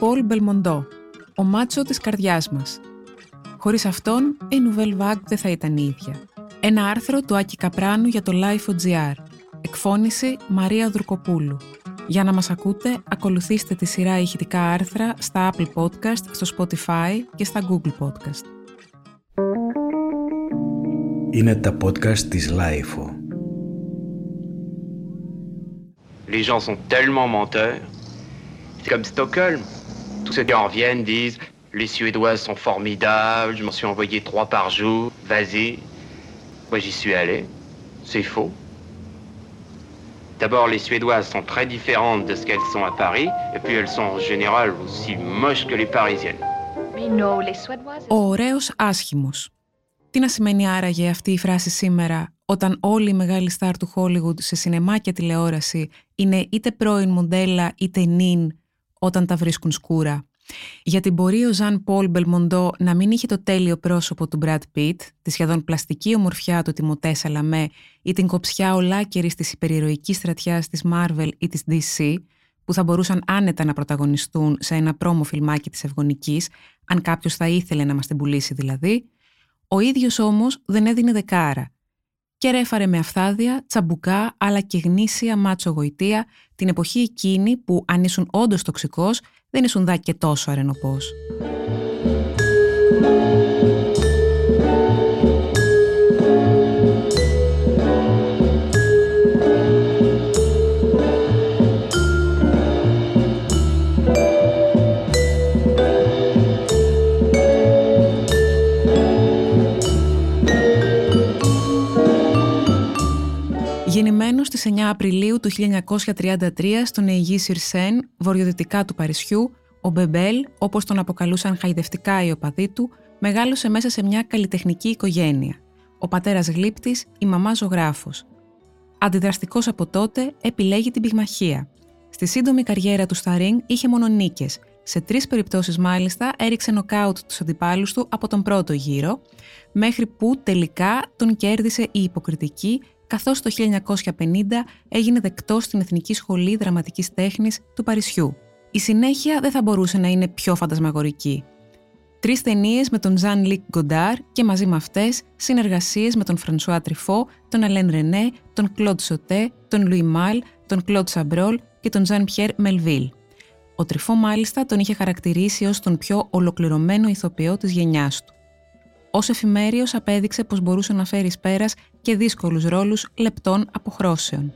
Πολ Μπελμοντό, ο μάτσο της καρδιάς μας. Χωρίς αυτόν, η Nouvelle Vague δεν θα ήταν η ίδια. Ένα άρθρο του Άκη Καπράνου για το Life.gr. Εκφώνηση Μαρία Δουρκοπούλου. Για να μας ακούτε, ακολουθήστε τη σειρά ηχητικά άρθρα στα Apple Podcast, στο Spotify και στα Google Podcast. Είναι τα podcast της Lifeo. Les gens sont tellement menteurs. C'est comme Stockholm. Tous ceux qui en reviennent disent Les Suédoises sont formidables, je m'en suis envoyé trois par jour, vas-y. Moi j'y suis allé. C'est faux. D'abord, les Suédoises sont très différentes de ce qu'elles sont à Paris, et puis elles sont en général aussi moches que les Parisiennes. Mais non, les Suédoises. Ο ωραίος άσχημος. Τι να σημαίνει άραγε αυτή η φράση σήμερα όταν όλοι οι μεγάλοι στάρ του Hollywood σε σινεμά και τηλεόραση είναι είτε πρώην μοντέλα είτε νυν όταν τα βρίσκουν σκούρα. Γιατί μπορεί ο Ζαν Πολ Μπελμοντό να μην είχε το τέλειο πρόσωπο του Brad Pitt, τη σχεδόν πλαστική ομορφιά του Τιμωτέ Σαλαμέ ή την κοψιά ολάκερη της υπερηρωικής στρατιάς της Marvel ή της DC, που θα μπορούσαν άνετα να πρωταγωνιστούν σε ένα πρόμο φιλμάκι της Ευγονικής, αν κάποιος θα ήθελε να μας την πουλήσει δηλαδή, ο ίδιος όμως δεν έδινε δεκάρα. Και ρέφαρε με αφθάδια, τσαμπουκά, αλλά και γνήσια μάτσο γοητεία την εποχή εκείνη που αν ήσουν όντως τοξικός δεν ήσουν δά και τόσο αρενοπός. Γεννημένος στις 9 Απριλίου του 1933 στο Νεϊγί Σιρ Σεν, βορειοδυτικά του Παρισιού, ο Μπεμπέλ, όπως τον αποκαλούσαν χαϊδευτικά οι οπαδοί του, μεγάλωσε μέσα σε μια καλλιτεχνική οικογένεια. Ο πατέρας γλύπτης, η μαμά ζωγράφος. Αντιδραστικός από τότε, επιλέγει την πυγμαχία. Στη σύντομη καριέρα του στα ring είχε μόνο νίκες. Σε τρεις περιπτώσεις μάλιστα έριξε νοκάουτ τους αντιπάλους του από τον πρώτο γύρο, μέχρι που τελικά τον κέρδισε η υποκριτική καθώς το 1950 έγινε δεκτός στην Εθνική Σχολή Δραματικής Τέχνης του Παρισιού. Η συνέχεια δεν θα μπορούσε να είναι πιο φαντασμαγορική. Τρεις ταινίες με τον Ζαν Λικ Γκοντάρ και μαζί με αυτές συνεργασίες με τον Φρανσουά Τριφό, τον Αλέν Ρενέ, τον Κλοντ Σοτέ, τον Λουί Μάλ, τον Κλοντ Σαμπρόλ και τον Ζαν Πιέρ Μελβίλ. Ο Τριφό μάλιστα τον είχε χαρακτηρίσει ως τον πιο ολοκληρωμένο ηθοποιό της γενιάς του. Ως εφημέριος απέδειξε πως μπορούσε να φέρει πέρας και δύσκολους ρόλους λεπτών αποχρώσεων.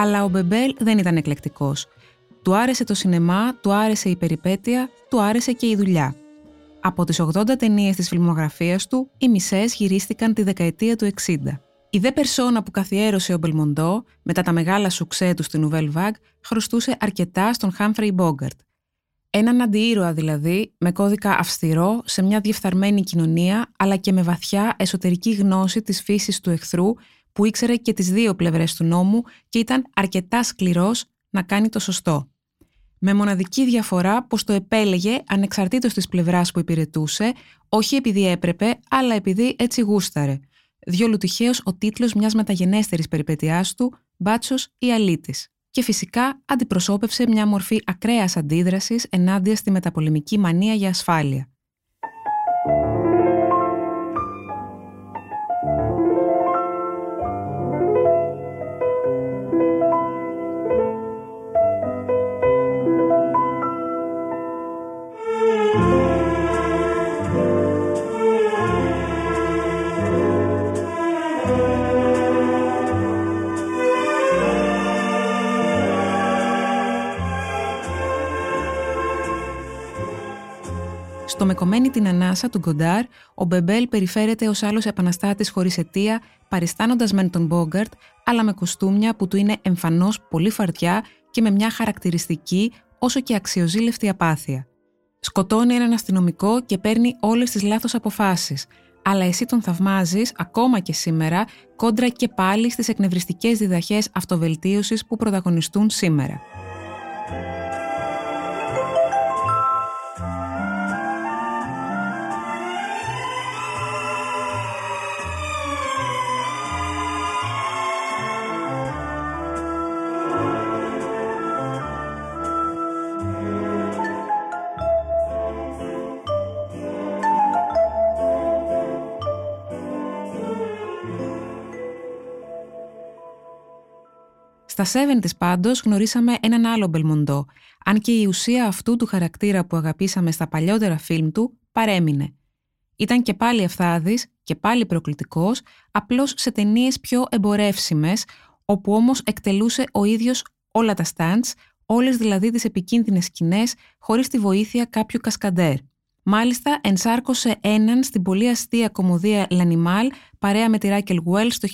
Αλλά ο Μπεμπέλ δεν ήταν εκλεκτικός. Του άρεσε το σινεμά, του άρεσε η περιπέτεια, του άρεσε και η δουλειά. Από τις 80 ταινίες της φιλμογραφίας του, οι μισές γυρίστηκαν τη δεκαετία του 60. Η δε περσόνα που καθιέρωσε ο Μπελμοντό, μετά τα μεγάλα σουξέ του στη Nouvelle Vague, χρωστούσε αρκετά στον Χάμφρεϊ Μπόγκαρτ. Έναν αντιήρωα δηλαδή, με κώδικα αυστηρό, σε μια διεφθαρμένη κοινωνία, αλλά και με βαθιά εσωτερική γνώση της φύσης του εχθρού που ήξερε και τις δύο πλευρές του νόμου και ήταν αρκετά σκληρός να κάνει το σωστό. Με μοναδική διαφορά πως το επέλεγε ανεξαρτήτως της πλευράς που υπηρετούσε, όχι επειδή έπρεπε, αλλά επειδή έτσι γούσταρε. Διόλου τυχαίως ο τίτλος μιας μεταγενέστερης περιπετειάς του, «Μπάτσος ή Αλήτης». Και φυσικά αντιπροσώπευσε μια μορφή ακραίας αντίδρασης ενάντια στη μεταπολεμική μανία για ασφάλεια. Στο με κομμένη την ανάσα του Γκοντάρ, ο Μπεμπέλ περιφέρεται ως άλλος επαναστάτης χωρίς αιτία, παριστάνοντας μεν τον Μπόγκαρτ, αλλά με κοστούμια που του είναι εμφανώς πολύ φαρδιά και με μια χαρακτηριστική όσο και αξιοζήλευτη απάθεια. Σκοτώνει έναν αστυνομικό και παίρνει όλες τις λάθος αποφάσεις, αλλά εσύ τον θαυμάζεις ακόμα και σήμερα κόντρα και πάλι στις εκνευριστικές διδαχές αυτοβελτίωσης που πρωταγωνιστούν σήμερα. Στα 70's πάντως γνωρίσαμε έναν άλλο Μπελμοντό, αν και η ουσία αυτού του χαρακτήρα που αγαπήσαμε στα παλιότερα φιλμ του παρέμεινε. Ήταν και πάλι ευθάδης και πάλι προκλητικός, απλώς σε ταινίες πιο εμπορεύσιμες, όπου όμως εκτελούσε ο ίδιος όλα τα stunts, όλες δηλαδή τις επικίνδυνες σκηνές, χωρίς τη βοήθεια κάποιου κασκαντέρ. Μάλιστα, ενσάρκωσε έναν στην πολύ αστεία κομμωδία L'Animal παρέα με τη Ράκελ Wells το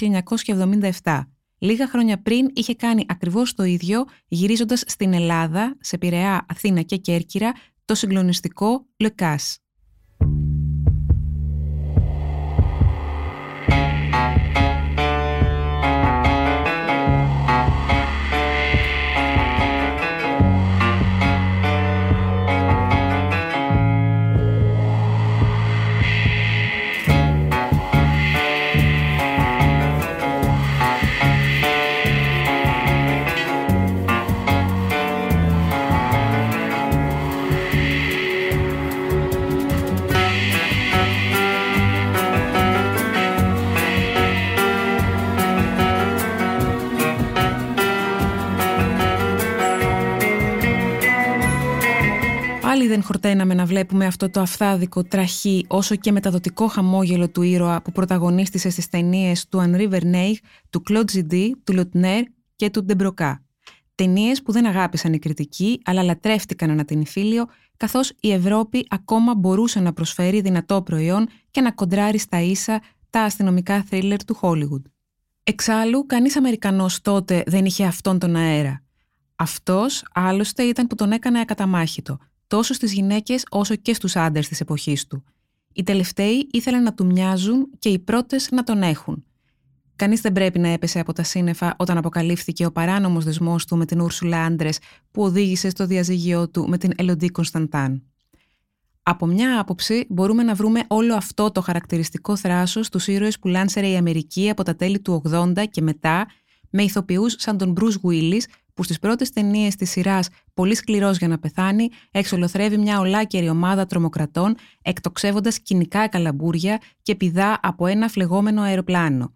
1977. Λίγα χρόνια πριν είχε κάνει ακριβώς το ίδιο γυρίζοντας στην Ελλάδα, σε Πειραιά, Αθήνα και Κέρκυρα, το συγκλονιστικό «Λεκάς». Δεν χορταίναμε να βλέπουμε αυτό το αφθάδικο τραχή όσο και μεταδοτικό χαμόγελο του ήρωα που πρωταγωνίστησε στις ταινίες του Henri Verneuil, του Claude Zidi, του Λοτνέρ και του Ντεμπροκά. Ταινίες που δεν αγάπησαν οι κριτικοί, αλλά λατρεύτηκαν ανά την Ιφίλιο, καθώς η Ευρώπη ακόμα μπορούσε να προσφέρει δυνατό προϊόν και να κοντράρει στα ίσα τα αστυνομικά θρίλερ του Hollywood. Εξάλλου, κανείς Αμερικανός τότε δεν είχε αυτόν τον αέρα. Αυτός άλλωστε ήταν που τον έκανε ακαταμάχητο, τόσο στις γυναίκες όσο και στους άντρες της εποχής του. Οι τελευταίοι ήθελαν να του μοιάζουν και οι πρώτες να τον έχουν. Κανείς δεν πρέπει να έπεσε από τα σύννεφα όταν αποκαλύφθηκε ο παράνομος δεσμός του με την Ούρσουλα Άντρες που οδήγησε στο διαζύγιο του με την Ελοντή Κωνσταντάν. Από μια άποψη μπορούμε να βρούμε όλο αυτό το χαρακτηριστικό θράσος στους ήρωες που λάνσερε η Αμερική από τα τέλη του 80 και μετά με ηθοποιούς σαν τον Bruce Willis που στις πρώτες ταινίες της σειράς Πολύ σκληρός για να πεθάνει, εξολοθρεύει μια ολάκερη ομάδα τρομοκρατών, εκτοξεύοντας κοινικά καλαμπούρια και πηδά από ένα φλεγόμενο αεροπλάνο.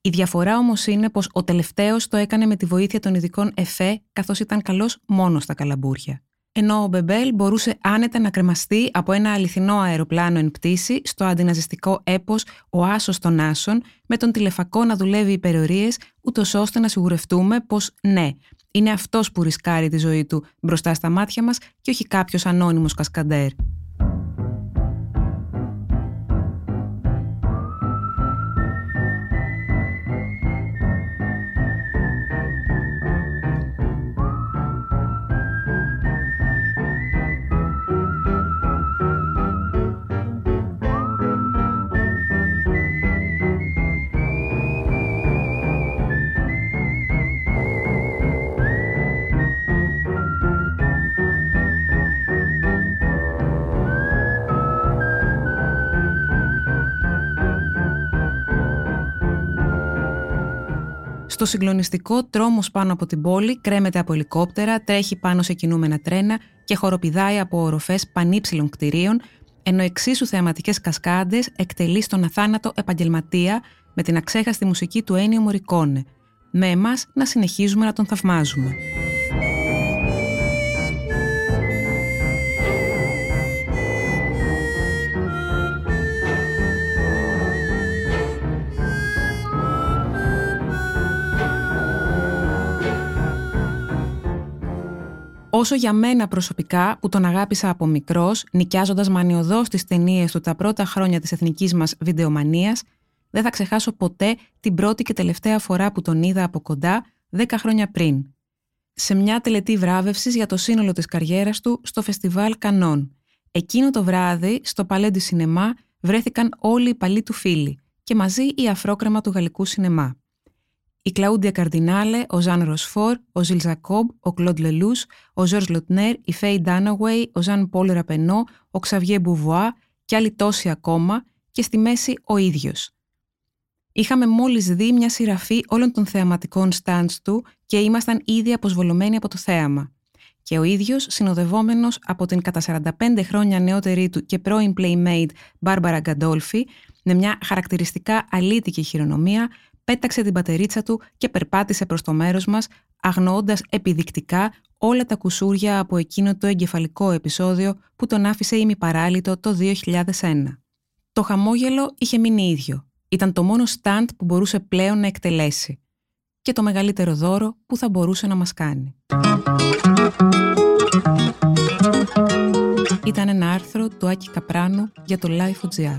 Η διαφορά όμως είναι πως ο τελευταίος το έκανε με τη βοήθεια των ειδικών ΕΦΕ, καθώς ήταν καλός μόνος στα καλαμπούρια. Ενώ ο Μπεμπέλ μπορούσε άνετα να κρεμαστεί από ένα αληθινό αεροπλάνο εν πτήση στο αντιναζιστικό έπος «Ο Άσος των Άσων» με τον τηλεφακό να δουλεύει υπερορίες, ούτως ώστε να σιγουρευτούμε πως ναι, είναι αυτός που ρισκάρει τη ζωή του μπροστά στα μάτια μας και όχι κάποιος ανώνυμος κασκαντέρ. Στο συγκλονιστικό τρόμος πάνω από την πόλη κρέμεται από ελικόπτερα, τρέχει πάνω σε κινούμενα τρένα και χοροπηδάει από οροφές πανύψηλων κτηρίων, ενώ εξίσου θεαματικές κασκάντες εκτελεί στον αθάνατο επαγγελματία με την αξέχαστη μουσική του Ένιο Μωρικόνε. Με εμάς να συνεχίζουμε να τον θαυμάζουμε. Όσο για μένα προσωπικά, που τον αγάπησα από μικρός, νοικιάζοντας μανιωδώς τις ταινίες του τα πρώτα χρόνια της εθνικής μας βιντεομανίας, δεν θα ξεχάσω ποτέ την πρώτη και τελευταία φορά που τον είδα από κοντά, δέκα χρόνια πριν. Σε μια τελετή βράβευσης για το σύνολο της καριέρας του στο φεστιβάλ Κανόν. Εκείνο το βράδυ, στο Παλέντι Σινεμά, βρέθηκαν όλοι οι παλιοί του φίλοι και μαζί η αφρόκραμα του γαλλικού σινεμά. Η Κλαούντια Καρδινάλε, ο Ζαν Ροσφόρ, ο Ζιλ Ζακόμπ, ο Κλοντ Λελούς, ο Ζορς Λοτνέρ, η Φέι Ντάναουεϊ, ο Ζαν Πολ Ραπενό, ο Ξαβιέ Μπουβουά και άλλοι τόσοι ακόμα και στη μέση ο ίδιος. Είχαμε μόλις δει μια σειραφή όλων των θεαματικών stands του και ήμασταν ήδη αποσβολωμένοι από το θέαμα. Και ο ίδιος, συνοδευόμενος από την κατά 45 χρόνια νεότερη του και πρώην playmate Μπάρμπαρα Γκαντόλφη, με μια χαρακτηριστικά αλήτικη χειρονομία, πέταξε την πατερίτσα του και περπάτησε προς το μέρος μας, αγνοώντας επιδεικτικά όλα τα κουσούρια από εκείνο το εγκεφαλικό επεισόδιο που τον άφησε ημιπαράλυτο το 2001. Το χαμόγελο είχε μείνει ίδιο. Ήταν το μόνο στάντ που μπορούσε πλέον να εκτελέσει και το μεγαλύτερο δώρο που θα μπορούσε να μας κάνει. Ήταν ένα άρθρο του Άκη Καπράνου για το Life.gr.